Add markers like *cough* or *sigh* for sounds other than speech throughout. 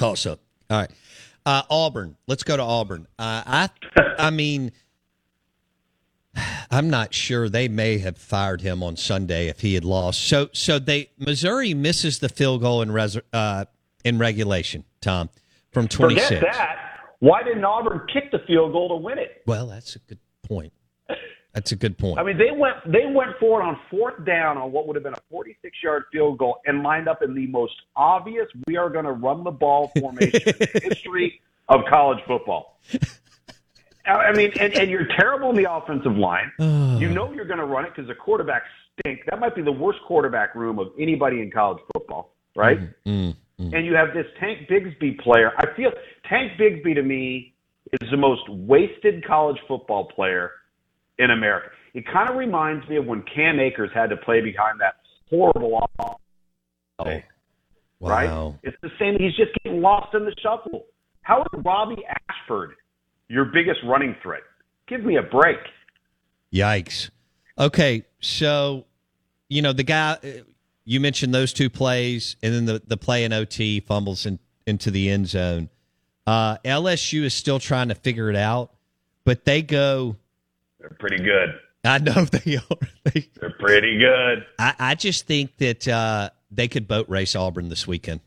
toss up. All right. Uh, Auburn. Let's go to Auburn. Uh, I I mean I'm not sure they may have fired him on Sunday if he had lost. So so they Missouri misses the field goal in res, uh, in regulation, Tom, from 26. Forget that. Why didn't Auburn kick the field goal to win it? Well, that's a good point. That's a good point. I mean, they went they went for it on fourth down on what would have been a 46 yard field goal and lined up in the most obvious we are going to run the ball formation in the history of college football. I mean, and, and you're terrible in the offensive line. *sighs* you know you're going to run it because the quarterbacks stink. That might be the worst quarterback room of anybody in college football, right? Mm, And you have this Tank Bigsby player. I feel Tank Bigsby to me is the most wasted college football player in America. It kind of reminds me of when Cam Akers had to play behind that horrible offense. wow. Right? It's the same. He's just getting lost in the shuffle. How is Robbie Ashford your biggest running threat? Give me a break. Yikes. Okay, so you know the guy uh, you mentioned those two plays, and then the the play in OT fumbles in, into the end zone. Uh, LSU is still trying to figure it out, but they go. They're pretty good. I know *laughs* they are. They, They're pretty good. I, I just think that uh, they could boat race Auburn this weekend.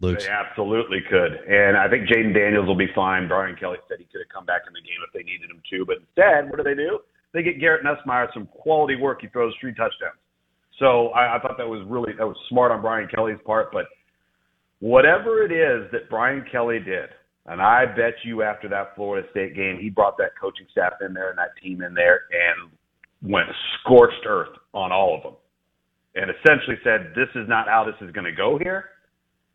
Luke, They absolutely could. And I think Jayden Daniels will be fine. Brian Kelly said he could have come back in the game if they needed him to. But instead, what do they do? They get Garrett Nussmeier some quality work. He throws three touchdowns. So I, I thought that was really that was smart on Brian Kelly's part. But whatever it is that Brian Kelly did, and I bet you after that Florida State game, he brought that coaching staff in there and that team in there and went scorched earth on all of them, and essentially said, "This is not how this is going to go here."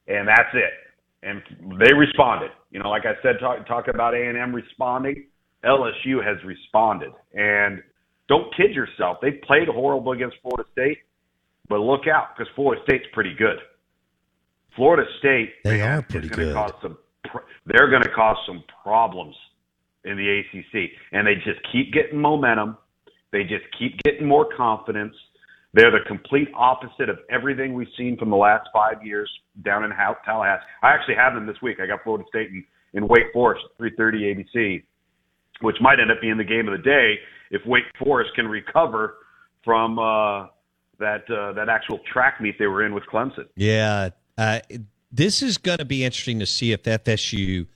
and that's it. And they responded. You know, like I said, talk, talk about A and M responding. LSU has responded, and don't kid yourself. They played horrible against Florida State, but look out because Florida State's pretty good. Florida State They man, are pretty is gonna good. Cause some, they're going to cause some problems in the ACC, and they just keep getting momentum. They just keep getting more confidence. They're the complete opposite of everything we've seen from the last five years down in Tallahassee. I actually have them this week. I got Florida State in, in Wake Forest, 3:30 ABC, which might end up being the game of the day if Wake Forest can recover from uh, that uh, that actual track meet they were in with Clemson. Yeah, uh, this is going to be interesting to see if FSU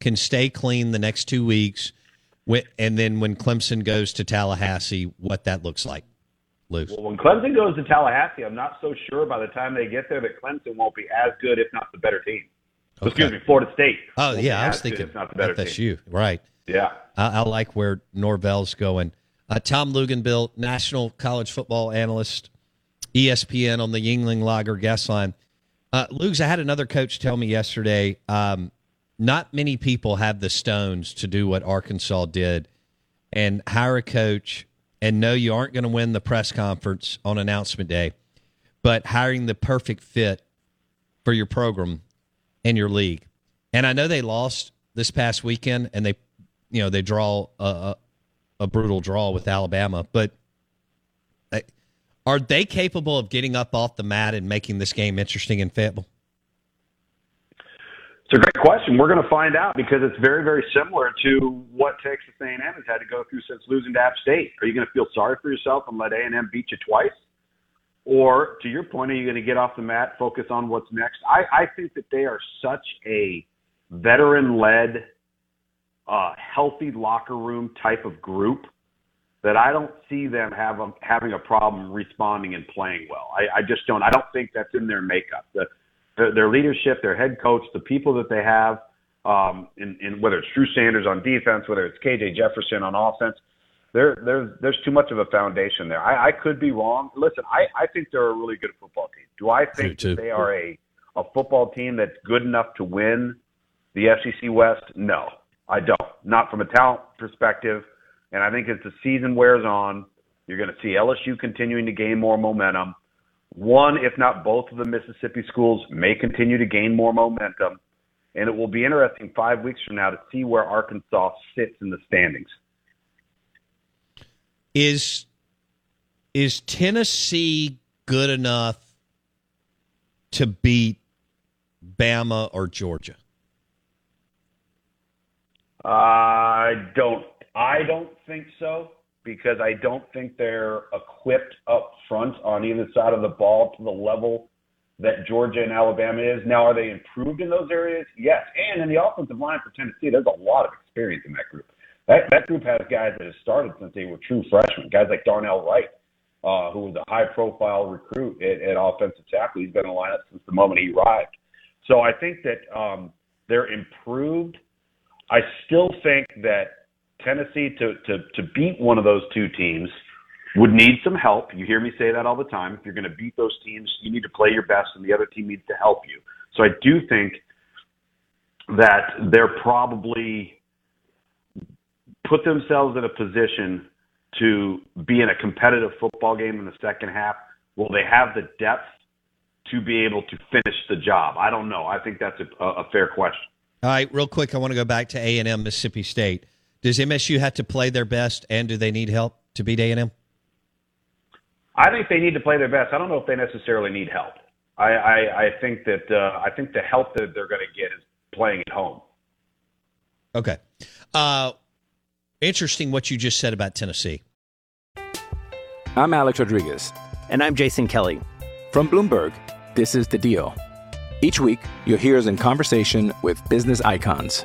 can stay clean the next two weeks, and then when Clemson goes to Tallahassee, what that looks like. Luke. Well, when Clemson goes to Tallahassee, I'm not so sure by the time they get there that Clemson won't be as good, if not the better team. Excuse me, Florida State. Oh yeah, I was as good, thinking if not the better FSU. team. Right. Yeah. I, I like where Norvell's going. Uh, Tom Luginbill, national college football analyst, ESPN on the Yuengling Lager guest line. Uh, Lugs, I had another coach tell me yesterday. Um, not many people have the stones to do what Arkansas did, and hire a coach and know you aren't going to win the press conference on announcement day, but hiring the perfect fit for your program and your league. And I know they lost this past weekend, and they, you know, they draw a, a, a brutal draw with Alabama. But uh, are they capable of getting up off the mat and making this game interesting in Fayetteville? It's a great question. We're going to find out because it's very, very similar to what Texas A&M has had to go through since losing to App State. Are you going to feel sorry for yourself and let A&M beat you twice? Or, to your point, are you going to get off the mat, focus on what's next? I, I think that they are such a veteran-led, uh, healthy locker room type of group that I don't see them have a, having a problem responding and playing well. I, I just don't. I don't think that's in their makeup. The, the, their leadership, their head coach, the people that they have, um, in, in whether it's Drew Sanders on defense, whether it's KJ Jefferson on offense, there, there's there's too much of a foundation there. I, I could be wrong. Listen, I, I think they're a really good football team. Do I think that they are a a football team that's good enough to win the SEC West? No, I don't. Not from a talent perspective. And I think as the season wears on, you're going to see LSU continuing to gain more momentum. One, if not both of the Mississippi schools may continue to gain more momentum. And it will be interesting five weeks from now to see where Arkansas sits in the standings. Is is Tennessee good enough to beat Bama or Georgia? I don't. I don't think so because I don't think they're equipped up front on either side of the ball to the level that Georgia and Alabama is. Now, are they improved in those areas? Yes. And in the offensive line for Tennessee, there's a lot of experience in that group. That that group has guys that have started since they were true freshmen. Guys like Darnell Wright, uh, who was a high-profile recruit at, at offensive tackle. He's been in the lineup since the moment he arrived. So I think that um, they're improved. I still think that Tennessee to, to to beat one of those two teams would need some help. You hear me say that all the time. If you're going to beat those teams, you need to play your best, and the other team needs to help you. So I do think that they're probably put themselves in a position to be in a competitive football game in the second half. Will they have the depth to be able to finish the job? I don't know. I think that's a, a fair question. All right, real quick, I want to go back to A and M, Mississippi State. Does MSU have to play their best, and do they need help to beat A and M? I think they need to play their best. I don't know if they necessarily need help. I I, I think that uh, I think the help that they're going to get is playing at home. Okay. Uh, interesting what you just said about Tennessee. I'm Alex Rodriguez. And I'm Jason Kelly. From Bloomberg, this is The Deal. Each week, you'll hear us in conversation with business icons.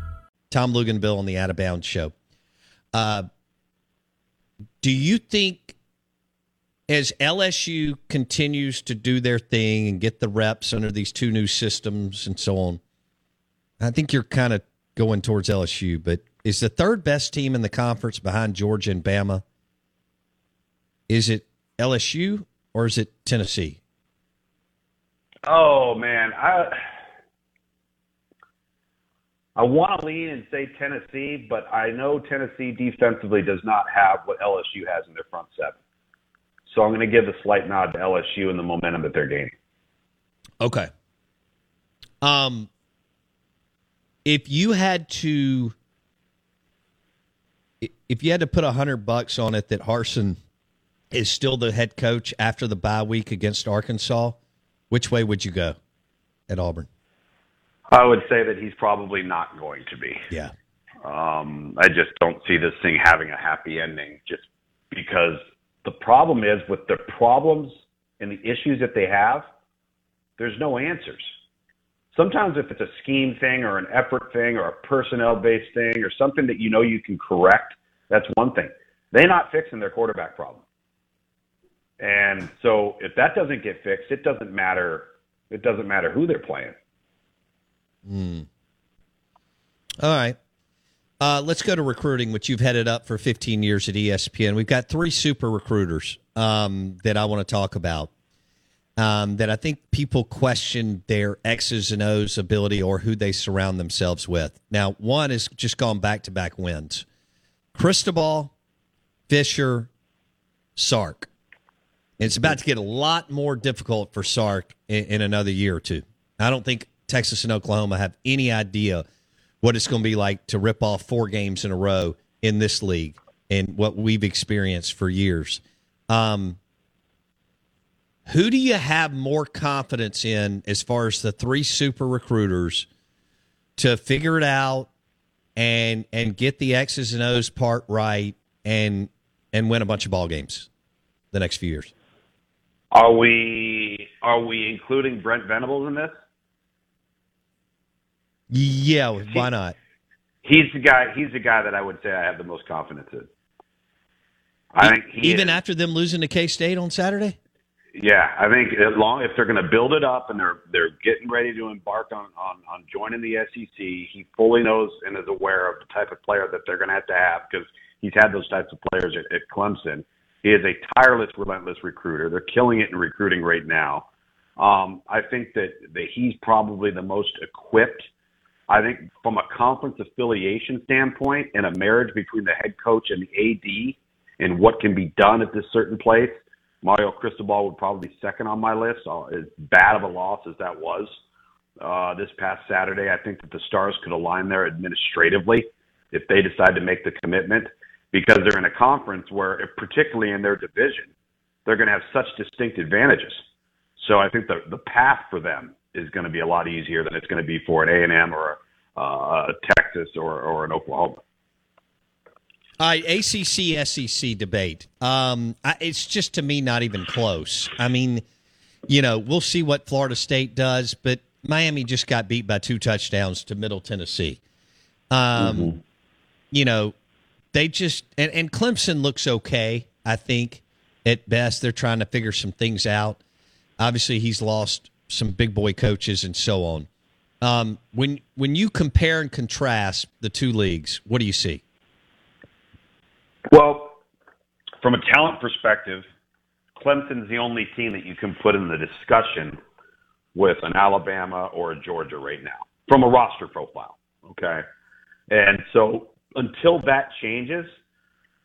Tom Luginbill on the Out of Bounds show. Uh, do you think as LSU continues to do their thing and get the reps under these two new systems and so on, I think you're kind of going towards LSU, but is the third best team in the conference behind Georgia and Bama? Is it LSU or is it Tennessee? Oh man, I I want to lean and say Tennessee, but I know Tennessee defensively does not have what LSU has in their front seven. So I'm going to give a slight nod to LSU and the momentum that they're gaining. Okay. Um, if you had to, if you had to put a hundred bucks on it that Harsin is still the head coach after the bye week against Arkansas, which way would you go at Auburn? I would say that he's probably not going to be. Yeah. Um, I just don't see this thing having a happy ending just because the problem is with the problems and the issues that they have, there's no answers. Sometimes if it's a scheme thing or an effort thing or a personnel based thing or something that you know you can correct, that's one thing. They're not fixing their quarterback problem. And so if that doesn't get fixed, it doesn't matter it doesn't matter who they're playing. Mm. All right. Uh, let's go to recruiting, which you've headed up for 15 years at ESPN. We've got three super recruiters um, that I want to talk about. Um, that I think people question their X's and O's ability or who they surround themselves with. Now, one has just gone back to back wins. Cristobal, Fisher, Sark. It's about to get a lot more difficult for Sark in, in another year or two. I don't think Texas and Oklahoma have any idea what it's going to be like to rip off four games in a row in this league and what we've experienced for years. Um, who do you have more confidence in as far as the three super recruiters to figure it out and and get the X's and O's part right and and win a bunch of ball games the next few years? Are we are we including Brent Venables in this? Yeah, why not? He's the guy. He's the guy that I would say I have the most confidence in. I think even is, after them losing to K State on Saturday. Yeah, I think as long if they're going to build it up and they're they're getting ready to embark on on on joining the SEC, he fully knows and is aware of the type of player that they're going to have to have because he's had those types of players at, at Clemson. He is a tireless, relentless recruiter. They're killing it in recruiting right now. Um, I think that that he's probably the most equipped I think from a conference affiliation standpoint and a marriage between the head coach and the AD and what can be done at this certain place, Mario Cristobal would probably be second on my list. Uh, as bad of a loss as that was uh, this past Saturday, I think that the Stars could align there administratively if they decide to make the commitment because they're in a conference where, particularly in their division, they're going to have such distinct advantages. So I think the the path for them is going to be a lot easier than it's going to be for an A and M or uh, a Texas or or an Oklahoma. All right, ACC SEC debate. Um, I, it's just to me not even close. I mean, you know, we'll see what Florida State does, but Miami just got beat by two touchdowns to Middle Tennessee. Um, mm-hmm. You know, they just and, and Clemson looks okay. I think at best they're trying to figure some things out. Obviously, he's lost some big boy coaches and so on. Um, when when you compare and contrast the two leagues, what do you see? Well, from a talent perspective, Clemson's the only team that you can put in the discussion with an Alabama or a Georgia right now from a roster profile. Okay. And so until that changes,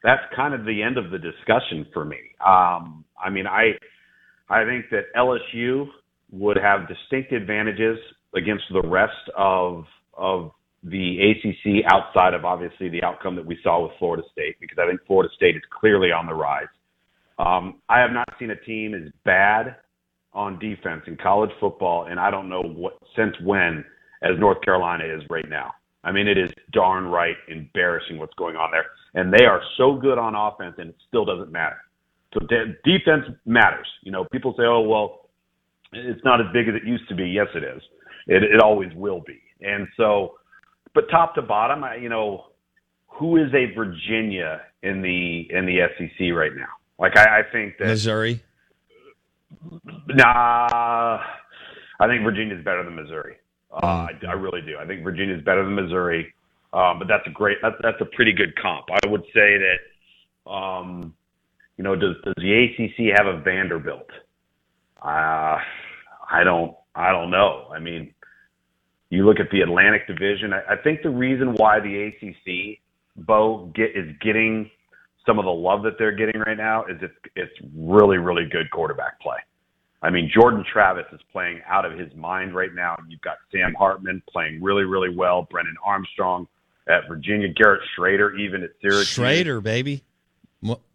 that's kind of the end of the discussion for me. Um, I mean, I I think that LSU would have distinct advantages against the rest of of the ACC outside of obviously the outcome that we saw with Florida State because I think Florida State is clearly on the rise. Um, I have not seen a team as bad on defense in college football, and I don't know what since when as North Carolina is right now. I mean, it is darn right embarrassing what's going on there, and they are so good on offense, and it still doesn't matter. So de- defense matters. You know, people say, "Oh, well, it's not as big as it used to be." Yes, it is. It, it always will be. And so, but top to bottom, I, you know, who is a Virginia in the in the SEC right now? Like I, I think that Missouri. Nah, I think Virginia's better than Missouri. Uh, I, I really do. I think Virginia's better than Missouri. Um, but that's a great. That's that's a pretty good comp. I would say that. Um, you know, does does the ACC have a Vanderbilt? Uh, I don't. I don't know. I mean, you look at the Atlantic Division. I, I think the reason why the ACC, Bo, get is getting some of the love that they're getting right now is it's it's really really good quarterback play. I mean, Jordan Travis is playing out of his mind right now. You've got Sam Hartman playing really really well. Brennan Armstrong at Virginia, Garrett Shrader even at Syracuse. Shrader, baby,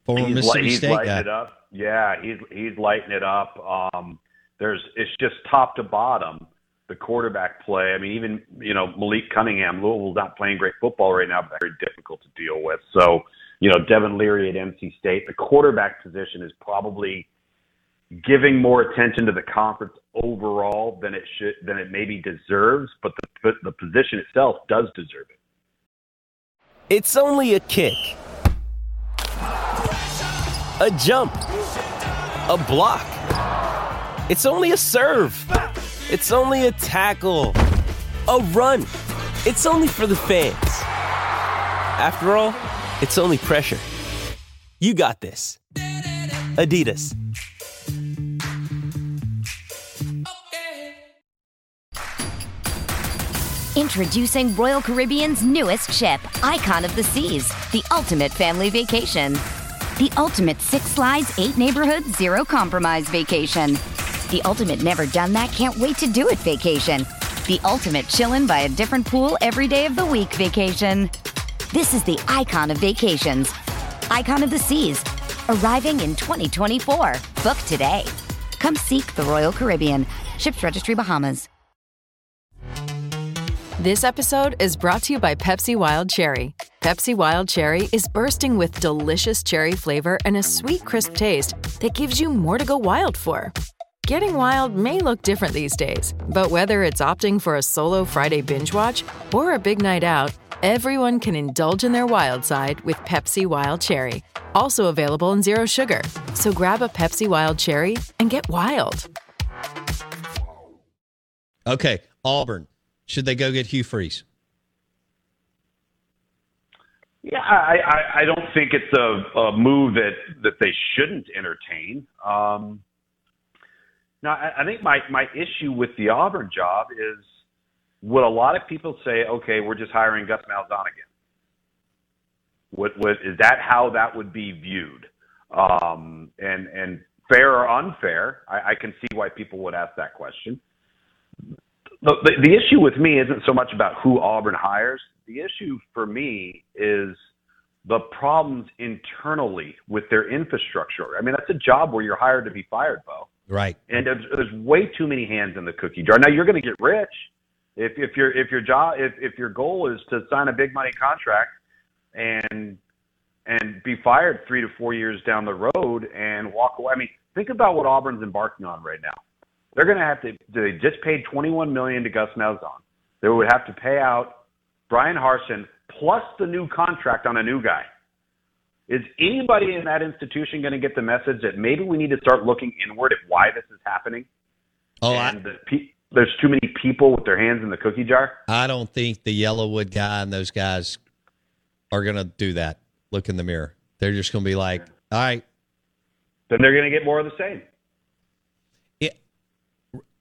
former he's, Mississippi he's State lighting guy. it up. Yeah, he's he's lighting it up. Um, there's it's just top to bottom the quarterback play. I mean, even you know Malik Cunningham, Louisville's not playing great football right now, but very difficult to deal with. So you know, Devin Leary at NC State. The quarterback position is probably giving more attention to the conference overall than it should than it maybe deserves, but the the position itself does deserve it. It's only a kick. A jump. A block. It's only a serve. It's only a tackle. A run. It's only for the fans. After all, it's only pressure. You got this. Adidas. Introducing Royal Caribbean's newest ship, Icon of the Seas, the ultimate family vacation. The ultimate six slides, eight neighborhoods, zero compromise vacation. The ultimate never done that, can't wait to do it vacation. The ultimate chillin' by a different pool every day of the week vacation. This is the icon of vacations. Icon of the Seas, arriving in 2024. Book today. Come seek the Royal Caribbean. Ships Registry Bahamas. This episode is brought to you by Pepsi Wild Cherry. Pepsi Wild Cherry is bursting with delicious cherry flavor and a sweet, crisp taste that gives you more to go wild for. Getting wild may look different these days, but whether it's opting for a solo Friday binge watch or a big night out, everyone can indulge in their wild side with Pepsi Wild Cherry. Also available in Zero Sugar. So grab a Pepsi Wild Cherry and get wild. Okay, Auburn. Should they go get Hugh Freeze? Yeah, I, I, I don't think it's a, a move that, that they shouldn't entertain. Um, now, I, think my, my issue with the Auburn job is would a lot of people say, okay, we're just hiring Gus Malzahn again? What, what, is that how that would be viewed? Um, and, and fair or unfair, I, I can see why people would ask that question. The, the, the issue with me isn't so much about who Auburn hires. The issue for me is the problems internally with their infrastructure. I mean, that's a job where you're hired to be fired, Bo. Right. And there's, there's way too many hands in the cookie jar. Now you're going to get rich if if your if your job if if your goal is to sign a big money contract and and be fired three to four years down the road and walk away. I mean, think about what Auburn's embarking on right now. They're going to have to. They just paid 21 million to Gus Malzahn. They would have to pay out Bryan Harsin plus the new contract on a new guy. Is anybody in that institution going to get the message that maybe we need to start looking inward at why this is happening? Oh, and I, pe- there's too many people with their hands in the cookie jar. I don't think the YellaWood guy and those guys are going to do that. Look in the mirror. They're just going to be like, all right. Then they're going to get more of the same.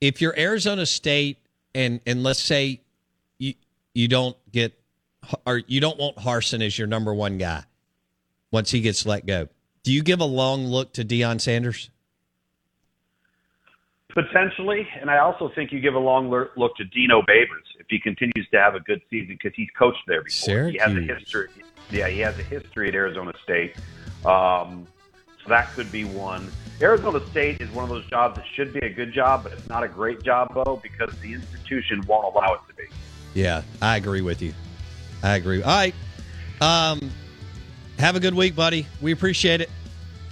If you're Arizona State and and let's say you you don't get or you don't want Harsin as your number one guy once he gets let go, do you give a long look to Deion Sanders? Potentially, and I also think you give a long look to Dino Babers if he continues to have a good season because he's coached there before. Syracuse. He has a history. Yeah, he has a history at Arizona State. Um, so that could be one. Arizona State is one of those jobs that should be a good job, but it's not a great job, though, because the institution won't allow it to be. Yeah, I agree with you. I agree. All right. Um, have a good week, buddy. We appreciate it.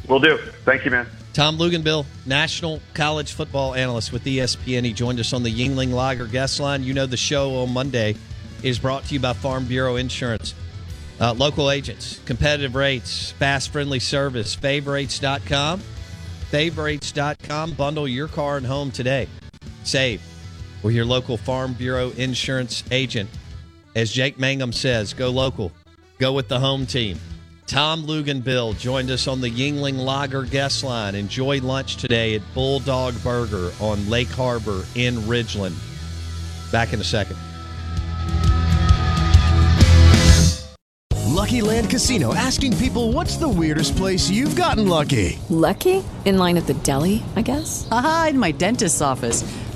We'll do. Thank you, man. Tom Luginbill, national college football analyst with ESPN. He joined us on the Yuengling Lager guest line. You know the show on Monday is brought to you by Farm Bureau Insurance. Uh, local agents, competitive rates, fast, friendly service, favorites.com. Favorites.com. Bundle your car and home today. Save with your local Farm Bureau Insurance agent. As Jake Mangum says, go local. Go with the home team. Tom Luginbill joined us on the Yuengling Lager guest line. Enjoy lunch today at Bulldog Burger on Lake Harbor in Ridgeland. Back in a second. Lucky Land Casino asking people what's the weirdest place you've gotten lucky? Lucky? In line at the deli, I guess? Aha, in my dentist's office.